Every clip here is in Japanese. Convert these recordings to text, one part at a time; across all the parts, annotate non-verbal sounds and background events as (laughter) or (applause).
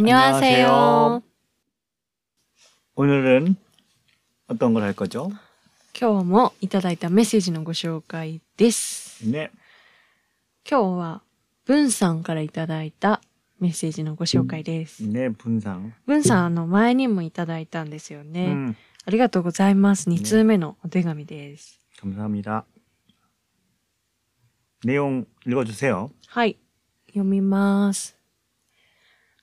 안녕하세요. 안녕하세요. 오늘은 어떤 걸 할 거죠? 今日もいただいたメッセージのご紹介です。 네. 今日は文さんからいただいたメッセージのご紹介です。 네, 분상. 文さん、あの前にもいただいたんですよね。 음, ありがとうございます。2通目のお手紙です。 감사합니다. 내용 읽어주세요. はい。読みます。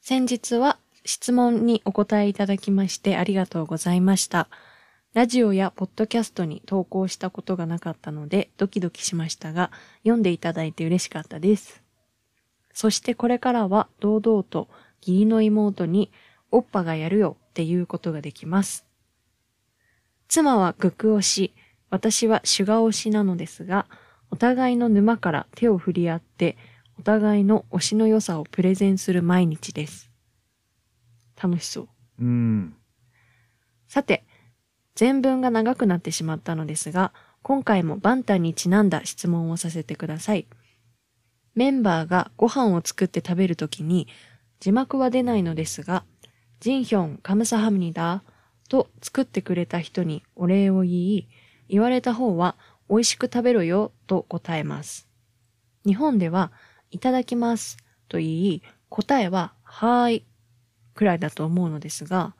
先日は質問にお答えいただきましてありがとうございました。ラジオやポッドキャストに投稿したことがなかったのでドキドキしましたが、読んでいただいて嬉しかったです。そしてこれからは堂々と義理の妹におっぱがやるよっていうことができます。妻はグク推し、私はシュガ推しなのですが、お互いの沼から手を振り合って、お互いの推しの良さをプレゼンする毎日です。楽しそう。 음, さて、全文が長くなってしまったのですが、今回もバンタンにちなんだ質問をさせてください。メンバーがご飯を作って食べるときに、字幕は出ないのですが、ジンヒョンカムサハムニダと作ってくれた人にお礼を言い、言われた方は美味しく食べろよと答えます。日本では、いただきますと言い、答えは、はーいくらいだと思うのですが、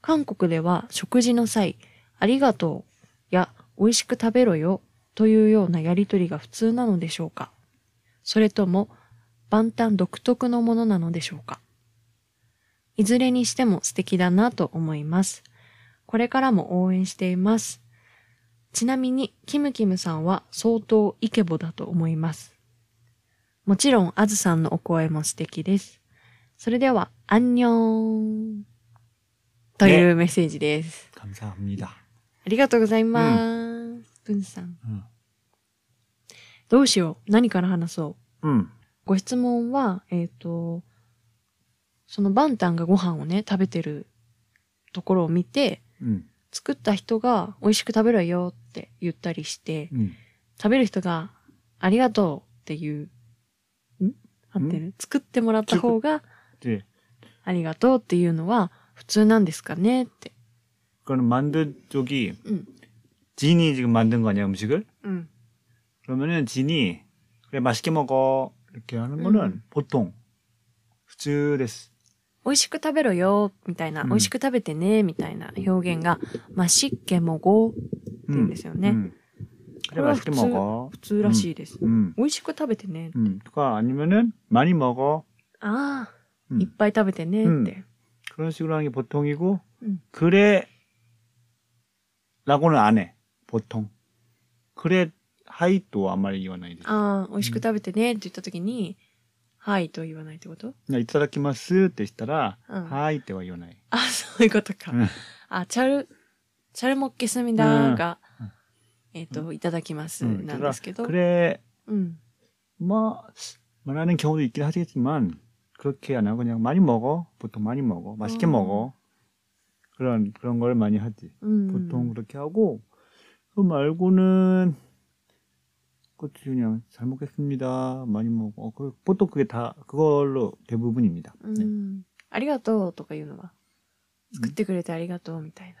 韓国では食事の際、ありがとうや美味しく食べろよというようなやりとりが普通なのでしょうかそれとも万端独特のものなのでしょうかいずれにしても素敵だなと思います。これからも応援しています。ちなみに、キムキムさんは相当イケボだと思います。もちろん、あずさんのお声も素敵です。それでは、アンニョンというメッセージです。 감사합니다. ありがとうございます。文さん。 음, どうしよう。何から話そう。 음, ご質問は、えっ、と、そのバンタンがご飯をね、食べてるところを見て、 음, 作った人が美味しく食べろよって言ったりして、 음. 食べる人がありがとうっていう、ん 合ってる作ってもらった方が 네. ありがとうっていうのは普通なんですかねって。 그거는 만든 쪽이 음. 진이 지금 만든 거 아니야 음식을? うん。 그러면은 진이 그래 맛있게 먹어 이렇게 하는 거는 음. 보통普通です.美味しく食べろよ、みたいな、うん美味しく食べてね、みたいな表現が、ましっけもごって言うんですよね。 음. 그 래 그럼 맛있게普通- 먹어. 普通らしいです。 음. 美味しく食べてね。 음. 그거 아니면은 많이 먹어. ああ、 음. いっぱい食べてねって。 그런 식으로 하는 게 보통이고 음. 그래 라고는 안 해. 보통. 그래 하이도 아마 이거는 이제. ああ、美味しく食べてねって言った時に、はいと言わないってこと 그냥 이타다키마스 때したら 응. 하이 때와 이거나이. あ、そういうことか。うんあ、チャル、チャルモッケスミダが、うん えっ、と、いただきます、 음, なんですけど。 그래 うん。 뭐 말하는 경우도 있긴 하겠지만 그렇게 안 하고 그냥 많이 먹어. 보통 많이 먹어. 맛있게 어. 먹어. 그런 그런 걸 많이 하지. うん。 보통 그렇게 하고 그 말고는 그것도 그냥 잘 먹겠습니다. 많이 먹어. 어, 그, 보통 그게 다 그걸로 대부분입니다. う 네. ん。ありがとうとか言うのは、作ってくれてありがとうみたいな。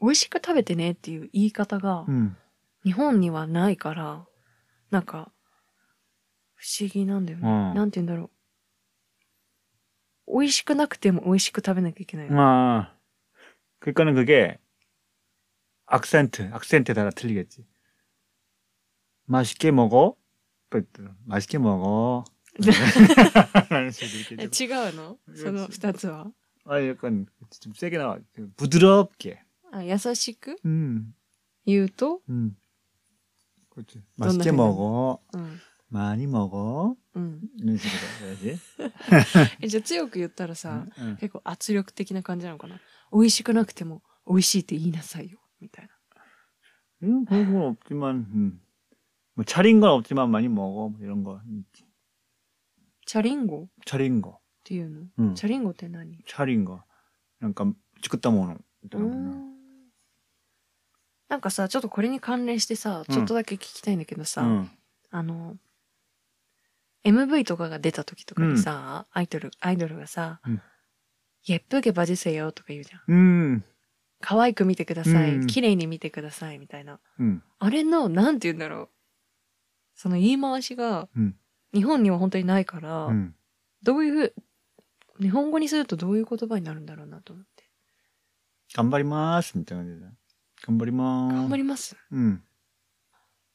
美味しく食べてねっていう言い方が 음, 日本にはないから、なんか、不思議なんだよね。うんなんて言うんだろう。美味しくなくても美味しく食べなきゃいけない。 아, 그러니까는 그게 악센트, 악센트에 따라 틀리겠지. 맛있게 먹어? 또 맛있게 먹어. (laughs) 라는 식으로 え 이렇게 違うのその二つは 아, 약간 좀 세게 나와. 부드럽게. あ優しく 음, 言うと、 음. 그렇지. 넌 맛있게 나중에 먹어. うん。 많이 먹어. うん。 (laughs) 이런 식으로 해야지. えじゃあ強く言ったらさ、 응. 結構圧力的な感じなのかな美味しくなくても美味しいって言いなさいよ。みたいな。 응, 그런 건 없지만, 음. 뭐 차린 건 없지만 많이 먹어. 뭐 이런 거 있지. チャリンゴっ 차린 거. ていうの、 응. チャリンゴって何 차린 거. 그러니까 作ったものみたいなもんなうん なんかさ、ちょっとこれに関連してさ、ちょっとだけ聞きたいんだけどさ、うんあの、MV とかが出た時とかにさ、アイドル、アイドルがさ、ゲップゲバジせよとか言うじゃん。うん。可愛く見てくださうい、ん綺麗に見てください、みたいな。うん。あれの、なんて言うんだろう。その言い回しが、日本には本当にないから、うん。どういうふう、日本語にするとどういう言葉になるんだろうなと思って。頑張りますみたいな感じで。頑張ります。頑張ります。うん。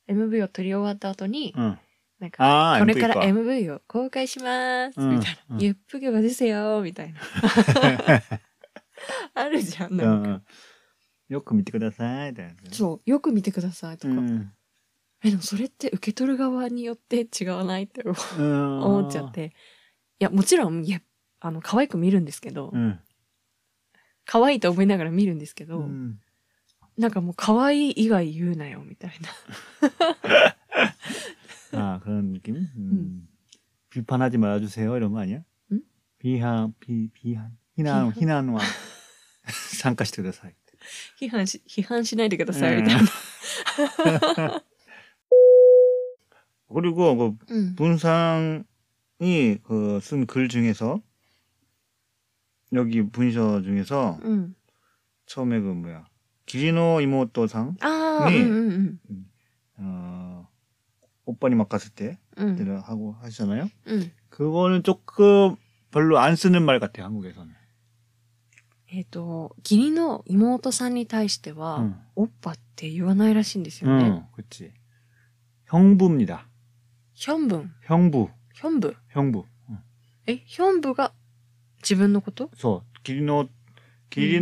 MV を撮り終わった後に、うん。なんか、これから MV を公開します、うんみたいな。ゆっぷげばですよ、みたいな。(laughs) あるじゃん、なんか。んよく見てくださいみたいな。そう、よく見てくださいとか。ん。え、でもそれって受け取る側によって違わないって思思っちゃっ。て。いや、もちろん、いや、あの、可愛く見るんですけど、うん。可愛いと思いながら見るんですけど、うん なんかもう可愛い以外言うなよ、みたいな。 아, 그런 느낌? (laughs) 음. 비판하지 말아주세요. 이런 거 아니야? 응? 비하, 비, 비한. 희난, 비한? 희난와. 参加してください。批判し、批判しないでください、うんみたいな。 그리고 그 うん。 분상이 그 쓴 글 중에서 여기 문서 중에서 うん。 처음에 그 뭐야 기리노 이모토상 ああ、ねうんうんうん。 어 오빠니 맡갔을 때 うん。 때를 하고 하시잖아요. うん。 그거는 조금 별로 안 쓰는 말 같아요 한국에서는. えっ、と、義理の妹さんに対しては、 응. おっぱって言わないらしいんですよね。 응, 그렇지. 형부입니다. ヒョンブン。 형부, ヒョンブ。 형부. 응. え、ヒョンブが自分のこと 그래서 기리노 기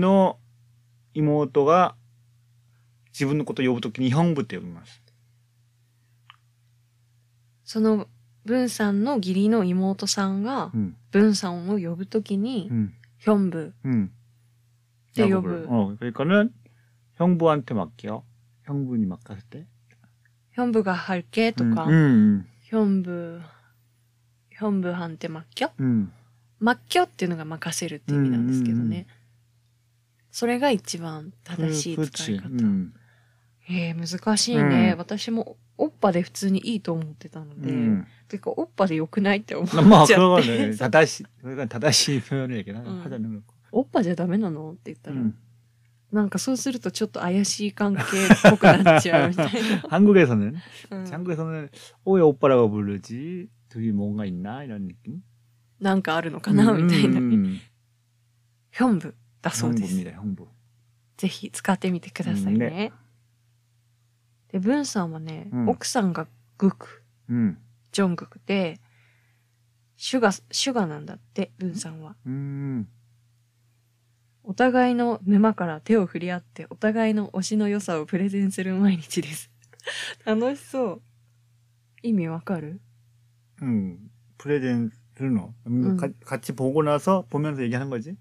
리노 이모토가 지분 것도 요부토끼니 형부 때呼びます. その、ブンさんの義理の妹さんが、 응, ブンさんを呼ぶときに、 응, ヒョンブ 응. 때 야구를. 여부. 어, 그러니까는 형부한테 맡겨. 형부니 맡겼을 때. ヒョンブが할게と 응, か、 응, ヒョンブ、ヒョンブはんて맡겨 응. 맡겨っていうのが任せるって意味なんですけどうんうんうね。 それが一番正しい 그- 使い 그렇지. 方。 응, えー、難しいね、うん私もおっぱで普通にいいと思ってたので、 응. てかおっぱで良くないって思っ 뭐 ちゃっ 그거는 て。 다다시 그러니까 다다시 표현을 얘기는 응. 하자는 거고. おっぱじゃダメなのって言ったら、 응. なんかそうするとちょっと怪しい関係っぽくなっちゃうみたい 한국에서는 な。うん 한국에서는 어, 왜 오빠라고 부르지? 둘이 뭔가 있나 이런 느낌? なんかあるのかなみたいな。 음, ヒョンブ だそうです。 형부입니다. 형부. ぜひ使ってみてくださいね。うんねで、ブンさんはね、うん奥さんがグク、 음, ジョングクで、シュガ、シュガなんだって、ブンさんは。 음, お互いの沼から手を振り合って、お互いの推しの良さをプレゼンする毎日です。(laughs) 楽しそう。意味わかる 음, 프레젠스를 넣어. 음. 가- 같이 보고 나서 보면서 얘기하는 거지?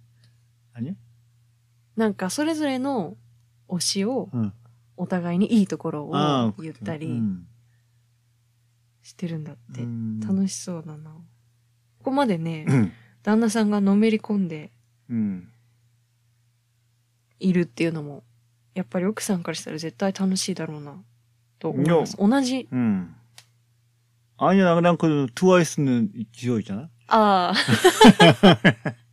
아니야? なんか、それぞれの推しを、 응. お互いにいいところを 아, 言っ 그렇죠. たり 음, してるんだって。 음, 楽しそうだな。ここまでね、 음, 旦那さんがのめり込んで 음, いるっていうのも、やっぱり奥さんからしたら絶対楽しいだろうな、と思います。同じ、 음. 아니야, 난 그 트와이스는 지효 있잖아. ああ。(laughs) オッ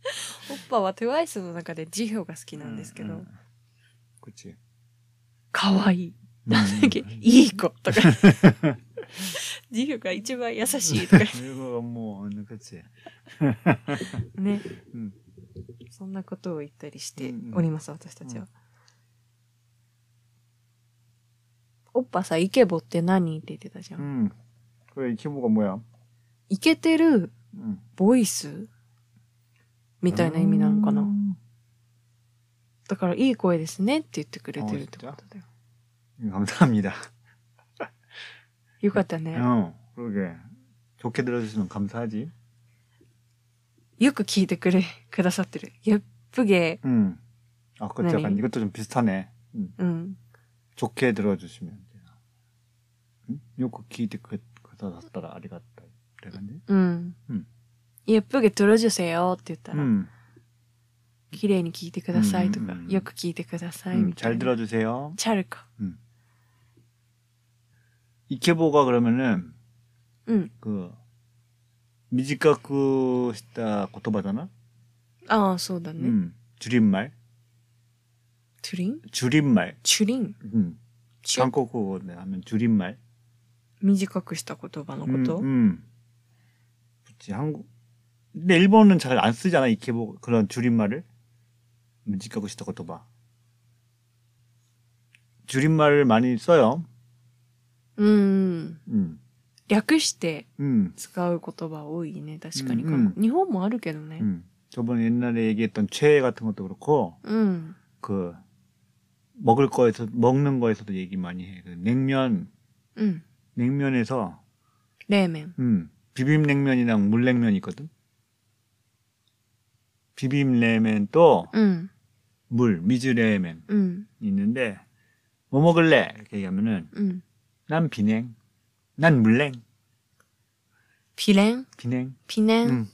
パは TWICE の中でジヒョが好きなんですけど、うんうん、こっちかわいい。なんだっけ、いい子とか。ジヒョが一番優しいとか。(laughs) 英語がもう、あんかち。ね、うん。そんなことを言ったりしております、うんうん、私たちは。おっぱさ、イケボって何？って言ってたじゃん。うん。これイケボがもやイケてるボイス、みたいな意味なのかな。 음. だから、いい声ですねって言ってくれてるってことだよ。 음, 감사합니다. (laughs) よかったね。 어, 그러게. 좋게 들어주시면 감사하지. よく聞いてくれ、くださってる。예쁘게 음. 아, 그것도 네네. 약간 이것도 좀 비슷하네. 음. 응. 좋게 들어주시면 돼요. 음? 요거 기대 그, 그다았더라 아리갔다. 그래간데? うん。 うん예쁘게 들어주세요って言ったら、 음. 綺麗に聞いてくださいとか、うんうんうんよく聞いてください 음, みたい 잘 な。 들어주세요. チャルか。 이케보가 그러면은 うん。 그 미지카쿠 시다 고토바잖아. ああ、そうだね。 음. 줄임말. チュリン 줄임말. チュリン 음. チュ 한국어 하면 줄임말. 短くした言葉のこ 음, と、 음. 그치 한국. 근데 일본은 잘 안 쓰잖아 이케보 그런 줄임말을. 미지카쿠 시다 고토바. 줄임말을 많이 써요. うん。 음. 略して 음. 使う言葉多いね。確かに、うんうん日本もあるけどね。 음. 저번에 옛날에 얘기했던 최 같은 것도 그렇고 うん。 그 먹을 거에서 먹는 거에서도 얘기 많이 해. 그 냉면 うん。 냉면에서 冷麺。 음, 비빔냉면이랑 물냉면 있거든. 비빔냉면 또 うん。 물, 미즈냉면 うん。 있는데 뭐 먹을래? 이렇게 얘기하면은 うん。 난 비냉, 난 물냉, ピレン 비냉, ピネン、 음,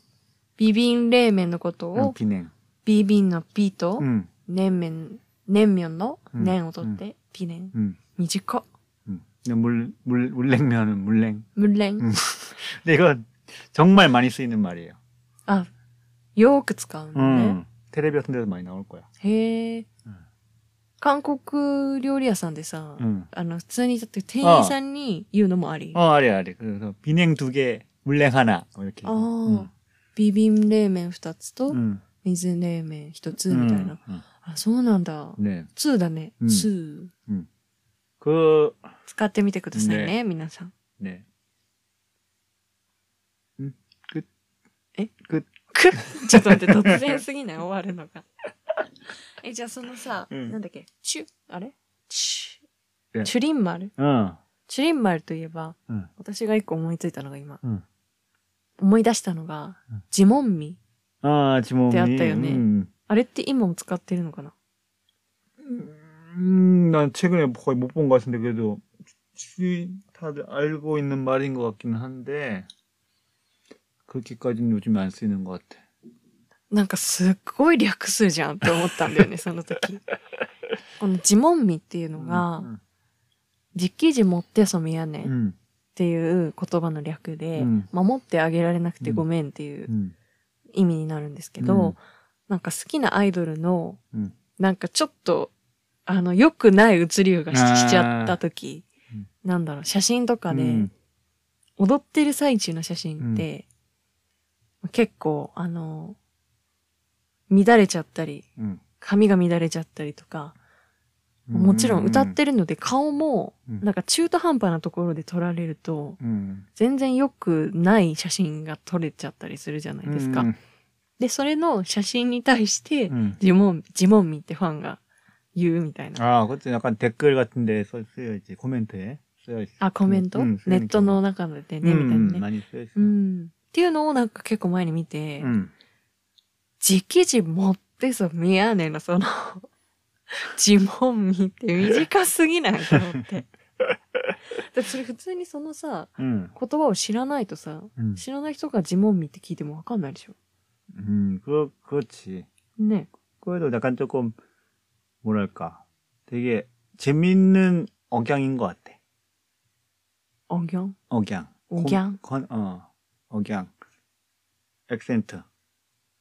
ビビン冷麺のことを、 음, 비냉, ビビンのピと、 음, 麺麺、麺麺のうん麺を取って、ピネン。 음, 短っ。 음. 근데 물, 물, 물냉면은 물냉. 無連。 음. (laughs) 근데 이거 정말 많이 쓰이는 말이에요. あ、 よく使うのね。うん、テレビを見てる前に治る子や。へえ、う、韓国料理屋さんでさ、うん、あの、普通にだって店員さんに言うのもあり。ああ、ありあり。ビネン두 개、 물냉ハナ。이렇 게。 ああ、うん、ビビン冷麺2つと、水冷麺1つみたいな。あ、そうなんだ。ね。2だね。2。うん。く使ってみてくださいね、ね皆さん。ね。ん、グッ、え？グッ、く(laughs) ちょっと待って、突然すぎない終わるのが。(laughs) え、じゃあそのさ、うんなんだっけ、チュ、あれチえュ、チュリンマル 어. チュリンマルといえば、 응. 私が一個思いついたのが今、 응. 思い出したのがうん、ジモンミ。 아, 지몸이. ってあったよね 음. あれって今も使ってるのかな 음, 난 최근에 거의 못 본 것 같은데 그래도 주위 다들 알고 있는 말인 것 같기는 한데 그렇게까지는 요즘에 안 쓰이는 것 같아. なんかすっごい略数じゃんって思ったんだよね、(laughs) その時。このジモンミっていうのが、 음, 実記事持ってそみやねんっ 음, ていう言葉の略で、うん守ってあげられなくてごめんっていう 음, 意味になるんですけど、うんなんか好きなアイドルの、 음. なんかちょっと、あの、良くない写りがしあーしちゃった時、うんなんだろう、写真とかで、 음, 踊ってる最中の写真って、 結構、あの、乱れちゃったり、 음. 髪が乱れちゃったりとか、もちろん歌ってるので顔も、うんなんか中途半端なところで撮られると、 음, 全然良くない写真が撮れちゃったりするじゃないですか。 음, で、それの写真に対して、 음. ジモン、ジモンミってファンが言うみたいな。 아, 그것도 약간 댓글 같은데 써, 쓰여있지. 코멘트에 쓰여있어. あ、コメント、うんネットの中でね、みたいな 음, ね。 많이 쓰여있어. うん。 っていうのをなんか結構前に見て、 음. 直字持ってさ、見やねんな、その、ジモンミって短すぎないと思って。だってそれ普通にそのさ、 음, 言葉を知らないとさ、 음. 知らない人がジモンミって聞いてもわかんないでしょ。 음, 그, 그렇지. ね。 그래도 약간 조금, 뭐랄까. 되게 재밌는 억양인 것 같아. おぎゃん 억양. 억양? 건, 어, 억양, 액센트.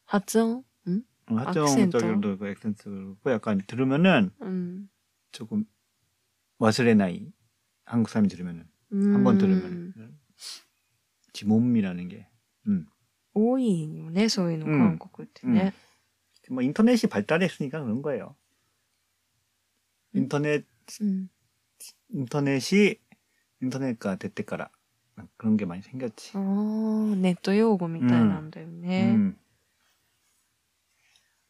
하정? 응? 어, 하정적으로도 그 액센트 그렇고 약간 들으면은 음. 조금 와슬의 나이 한국 사람이 들으면은 음. 한번 들으면은 지몸이라는 게 음. 오이네 소위는 음. 그런 것 같은데. 음. 뭐 인터넷이 발달했으니까 그런 거예요. 인터넷 음. 인터넷이 인터넷가 됐대から 그런 게 많이 생겼지. ああ、ネット用語みたいなんだよね。 음.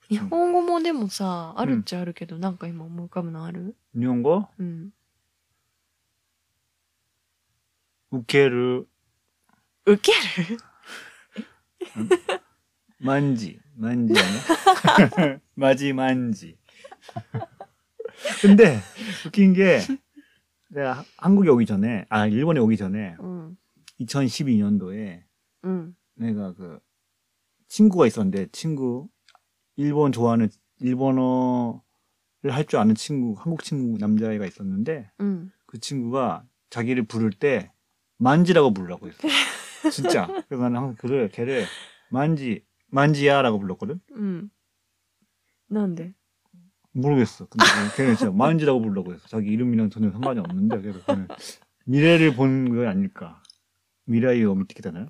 日本語もでもさ、あるっちゃあるけど、なんか今思い浮かぶのある 일본어 うん。 우케르 受ける 만지, 만지 아니야? 마지 만지. 근데 웃긴 게 내가 한국에 오기 전에 아 일본에 오기 전에 음. 2012년도에 음. 내가 그 친구가 있었는데 친구 일본 좋아하는 일본어를 할 줄 아는 친구 한국 친구 남자애가 있었는데 음. 그 친구가 자기를 부를 때 만지라고 부르라고 했어 (laughs) 진짜 그래서 나는 항상 그를 걔를 만지 만지야라고 불렀거든. 음. 나한데 모르겠어. 근데 걔는 진짜 만지라고 부르라고 했어. 자기 이름이랑 전혀 상관이 없는데 그래서 걔는 미래를 본 거 아닐까. 미래を見てきたな.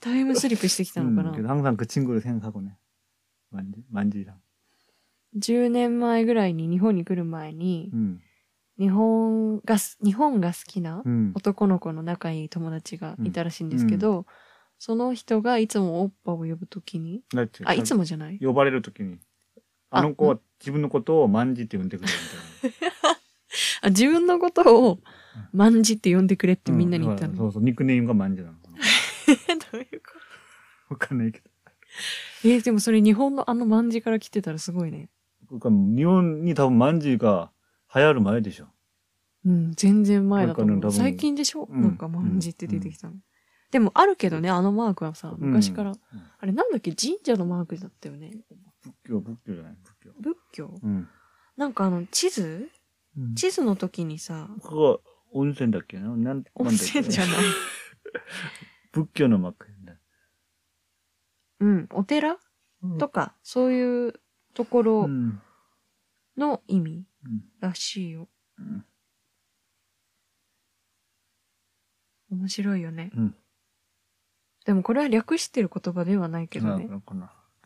タイムスリップしてきたのかな、 음, 그래서 항상 그 친구를 생각하곤 해. 만지 만지랑. 10年前ぐらいに日本に来る前に、 음, 日本がす、日本が好きな 음, 男の子の仲いい友達がいたらしいんですけど、その人がいつもオッパを呼ぶときに、 그렇지. あ、いつもじゃない 呼ばれる時に あの子は自分のことを万事って呼んでくれみたいな。(laughs) 自分のことを万事って呼んでくれってみんなに言ったの、うん、そうそう、ニックネームが万事なのかな。(laughs) どういうこと？わかんないけど。えー、でもそれ日本のあの万事から来てたらすごいね。日本に多分万事が流行る前でしょ。うん、全然前だと思う。ね、最近でしょ、うん、なんか万事って出てきたの。うん、でもあるけどね、あのマークはさ、昔から。あれなんだっけ？神社のマークだったよね。仏教、仏教じゃない仏教。仏教、うん、なんかあの、地図、うん、地図の時にさ。ここ、温泉だっけ？ななん温泉じゃない。(laughs) 仏教の幕だ。うん、お寺、うん、とか、そういうところの意味らしいよ。面白いよね。でもこれは略してる言葉ではないけどね。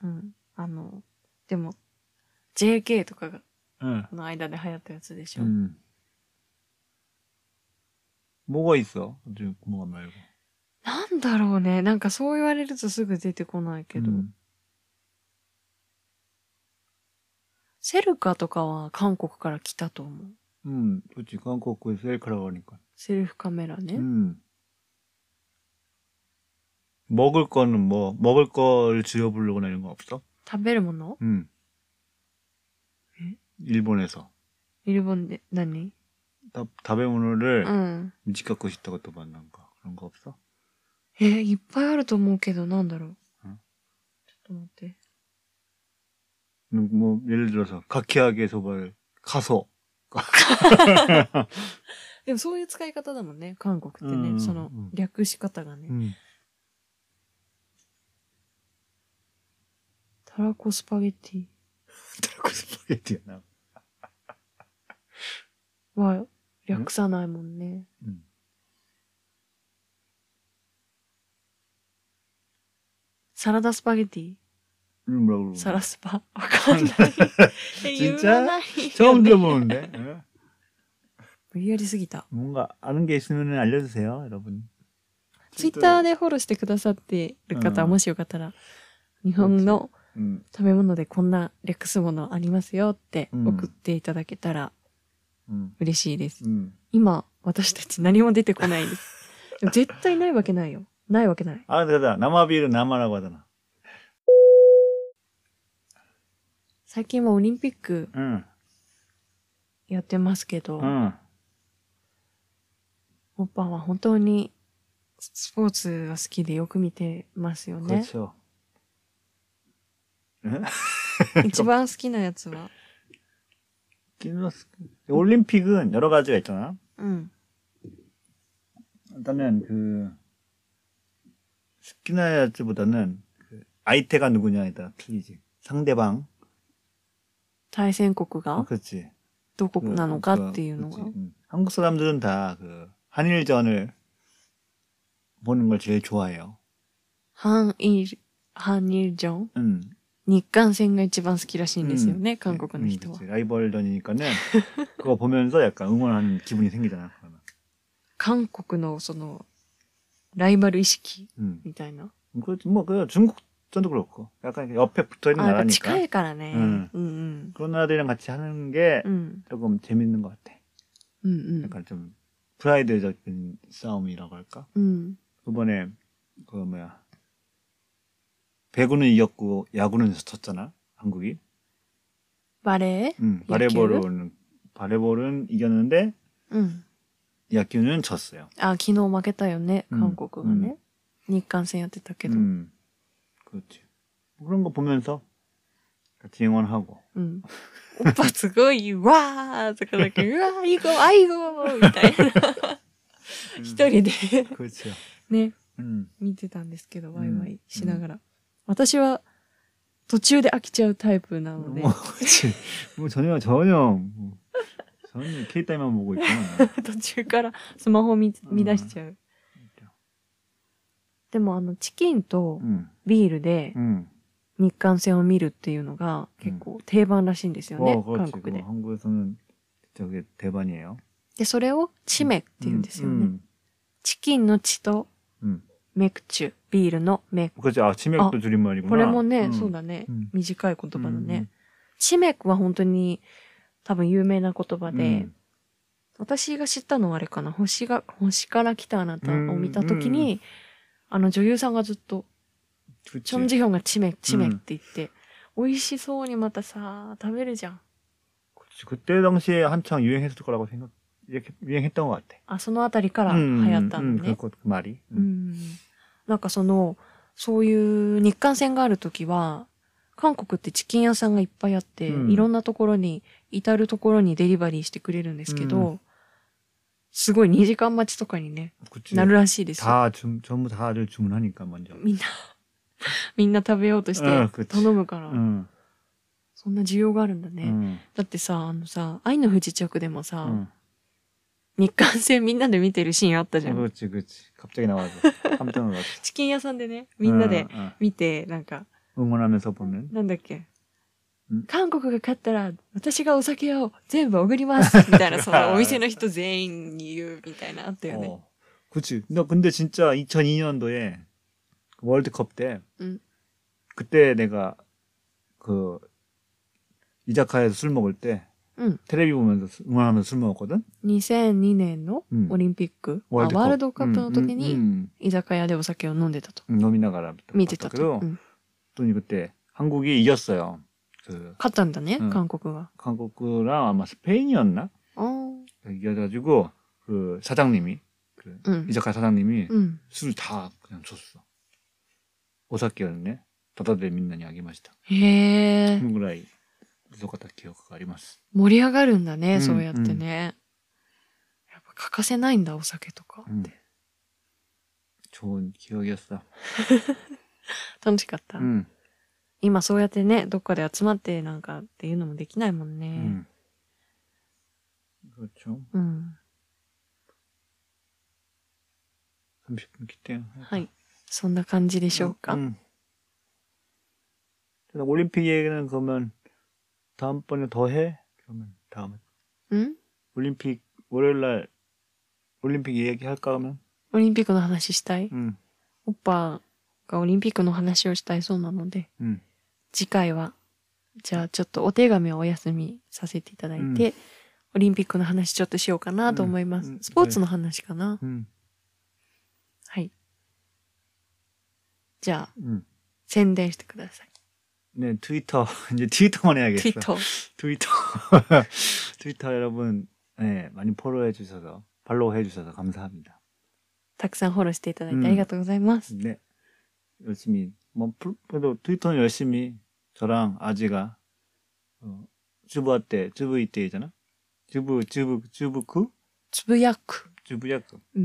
うん。あの、でも、JK とかが、うん。の間で流行ったやつでしょ。 음. 뭐가 있어? 지금 뭐가 말고. なんだろうね。なんかそう言われるとすぐ出てこないけど。 음. セルカとかは韓国から来たと思う。 음, 그렇지. 한국에 셀카라고 하니까. セルフカメラね。 음. 먹을 거는 뭐, 먹을 걸 지어보려거나 이런 거 없어? 食べるもの 음. 에? 일본에서. 日本で何 다, 다베모노를 うん。 미치갖고 싶다고 또 만난 거. 그런 거 없어? えーいっぱいあると思うけど、なんだろう。うんちょっと待って。 음, 뭐, 예를 들어서, 가키하게 소발, 가소. でもそういう使い方だもんね、韓国ってね。うんそのうん略し方がね。 음. たらこスパゲッティ 타코 스파게티야, 나. は略さないもんね。 음. サラダスパゲッティ 음, 뭐라고 그러고. サラスパ(laughs) わかんない。え言 진짜? わないよね 처음 들어보는데? 예? 無理やりすぎた。 뭔가 아는 게 있으면 알려주세요, 여러분. ツイッターでフォローしてくださってる方、うんもしよかったら、日本の 食べ物でこんな略すものありますよって送っていただけたら嬉しいです。うんうん、今、私たち何も出てこないです。(laughs) 絶対ないわけないよ。ないわけない。あ、だだ、生ビール生ラバだな。最近はオリンピックやってますけど、うん、パっは本当にスポーツが好きでよく見てますよね。そう 一番好きなやつは。 기노스- 올림픽은 여러 가지가 있잖아. うん。 일단은 그 스키나야츠보다는 그 아이테가 누구냐에 따라 틀리지. 상대방. 対戦国 아, が 그렇지. どこ 그, なのか 그, っていうの 그렇지. が。 응. 한국 사람들은 다 그 한일전을 보는 걸 제일 좋아해요. 韓日、韓日ジョン 응. 日韓戦が一番好きらしいんですよね、 응. 韓国の 응, 人は 그렇지. 。 라이벌전이니까는 그거 보면서 약간 응원하는 기분이 생기잖아. 그러면. 韓国のその、ライバル意識 응. みたいな。 그렇지. 뭐, 그 중국전도 그렇고. 약간 옆에 붙어 있는 あ、やっぱ 나라니까. 近いからね。うんうん、 그런 나라들이랑 같이 하는 게 うん。うん。 조금 재밌는 것 같아. うんうん。 약간 좀 프라이드적인 싸움이라고 할까? うん。 이번에 그 뭐야 배구는 이겼고 야구는 졌잖아 한국이. 말해. 음, 응, 바레볼은 바레볼은 이겼는데 응. 야구는 졌어요. 아, 昨日負けたよね 응, 한국은. 니간센やってたけど. 응. 그렇지. 뭐 그런 거 보면서 같이 응원하고. 응. 오빠 すごいわーとかだけど、うわー (laughs) 이거 아이고 みたいな。一人で。ね。うん。見てたんですけど、ワイワイしながら。 (laughs) 私は途中で飽きちゃうタイプなので 뭐, 、 그렇지. 뭐 전혀 전혀 뭐, 전혀 케이타이만 보고 있구나. (laughs) 途中からスマホ見見出しちゃう。でもあの、チキンと 음, ビールで 음. 日韓戦を見るっていうのが結構定番らしいんですよね、 어, 韓 그렇지. 国 그거 で。 한국에서는 저게 대반이에요. で、それをチメって言うんですよね。 음, チキンの血と 음. メクチュ、ビールのメク。 그렇지. 아, 치맥도 줄임말이구나. これもね、 음. そうだね、うん短い言葉だね。 음, チメクは本当に多分有名な言葉 음. で、 음. 私が知ったのはあれかな、星が、星から来たあなたを見たときに、あの女優さんがずっと、 그렇지. チョンジヒョンがチメク、チメクって言って、美味しそうにまたさ、食べるじゃん。 그렇지. 그때 당시에 한창 유행했을 거라고 생각, 이렇게 유행했던 것 같아. あ、そのあたりから流 음, 行ったん 음, だね。 그, 그 말이. う。ん。 なんかその、そういう日韓戦があるときは、韓国ってチキン屋さんがいっぱいあって、うんいろんなところに、至るところにデリバリーしてくれるんですけど、うすごい2時間待ちとかにね、 그치. なるらしいですよ。 다 주, 전부 다들 주문하니까 먼저. みんな、(laughs) みんな食べようとしてうんこっち頼むから、 응, そんな需要があるんだね。 응, だってさ、あのさ、愛の不時着でもさ、 응. 日韓戦みんなで見てるシーンあったじゃん。 그렇지, 그렇지. 갑자기 나와서 깜짝 놀랐어. チキン屋さんでね、みんなで 응, 응. 見て、なんか、 응원하면서 보는. なんだっけん韓国が勝ったら、私がお酒を全部おごりますみたいな、そのお店の人全員に言うみたいなあったよね。 어. 그치. 나 근데 진짜 2002년도에 월드컵 때 응. 그때 내가 그 이자카야에서 술 먹을 때 응. 테레비 보면서 술- 응원하면서 술 먹었거든. 2002年のうんオリンピック、あ 월드컵. ワールドカップの時 응, に 응, 居酒屋でお酒を飲んでたと。 응.飲みながら 見てたと。 봤다. うん、 또 그때 한국이 이겼어요. 그 勝ったんだね、うん韓国が。 한국이랑 아마 스페인이었나? あー 이겨가지고 그 사장님이 그 うん。 이자카 사장님이 うん。 술 다 그냥 줬어. 오사케였네. 다다데 민나니 아기마시다. へえ 그 、ぐらい 遅かった記憶があります。盛り上がるんだね、うんそうやってね。やっぱ欠かせないんだ、お酒とか。 음. 좋은 기억이었어. (laughs) 楽しかった。 음. 今そうやってね、どっかで集まってなんかっていうのもできないもんね。 음. 그렇죠. うん。 30분 기대요. はい。そんな感じでしょうか。 음. 그래서 올림픽 얘기는 그러면 다음번에 더 해? 그러면 다음에 うん、 올림픽 월요일 날 올림픽 얘기할까 하면? オリンピックの話したい 음. オッパがオリンピックの話をしたいそうなので、 음. 次回は、じゃあちょっとお手紙をお休みさせていただいて、オリンピックの話ちょっとしようかなと思います。うんうんスポーツの話かな、 음. はい。じゃあ、 음. 宣伝してください。 네, 트위터. (laughs) 이제 트위터만 해야겠어. ツイート。 트위터. (laughs) 트위터 여러분, 네, 많이 포로해 주셔서, 팔로우 해 주셔서 감사합니다. たくさんフォローしていただいうんてありがとうございます。 네. 열심히, 뭐, 프로- 그래도 트위터는 열심히 저랑 아지가, 어, 주부할 때, 주부이 때잖아? 주부, 주부, 주부쿠? つぶやく。 주부야쿠. う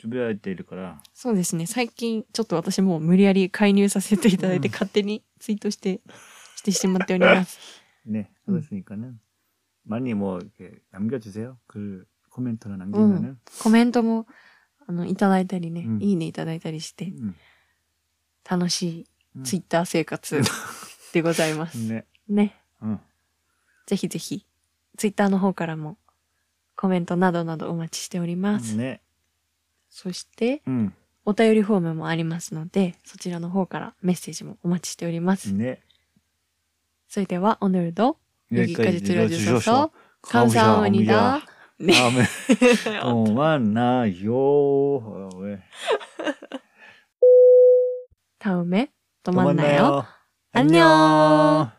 ん。 주부할 때 이럴 거라. そうですね。最近、ちょっと私も無理やり介入させていただいて、うん勝手にツイートして、してしまっております。 네, 음. 그렇으니까는 많이 뭐, 이렇게 남겨주세요. 글, 코멘트나 남기면은. コメントも、あの、いただいたりね、うんいいねいただいたりして、 음. 楽しうんいツイッター生活でございます。 (laughs) 네. ね。 응. ぜひぜひ、ツイッターの方からも、コメントなどなどお待ちしております。 네. そして、 응. お便りフォームもありますので、そちらの方からメッセージもお待ちしております。 네. それでは、오늘도 여기까지 여기까지 들어주셔서 들어주셔서 감사합니다. 네. 다음에 또 만나요. 어, 왜? 다음에 또 만나요. 안녕.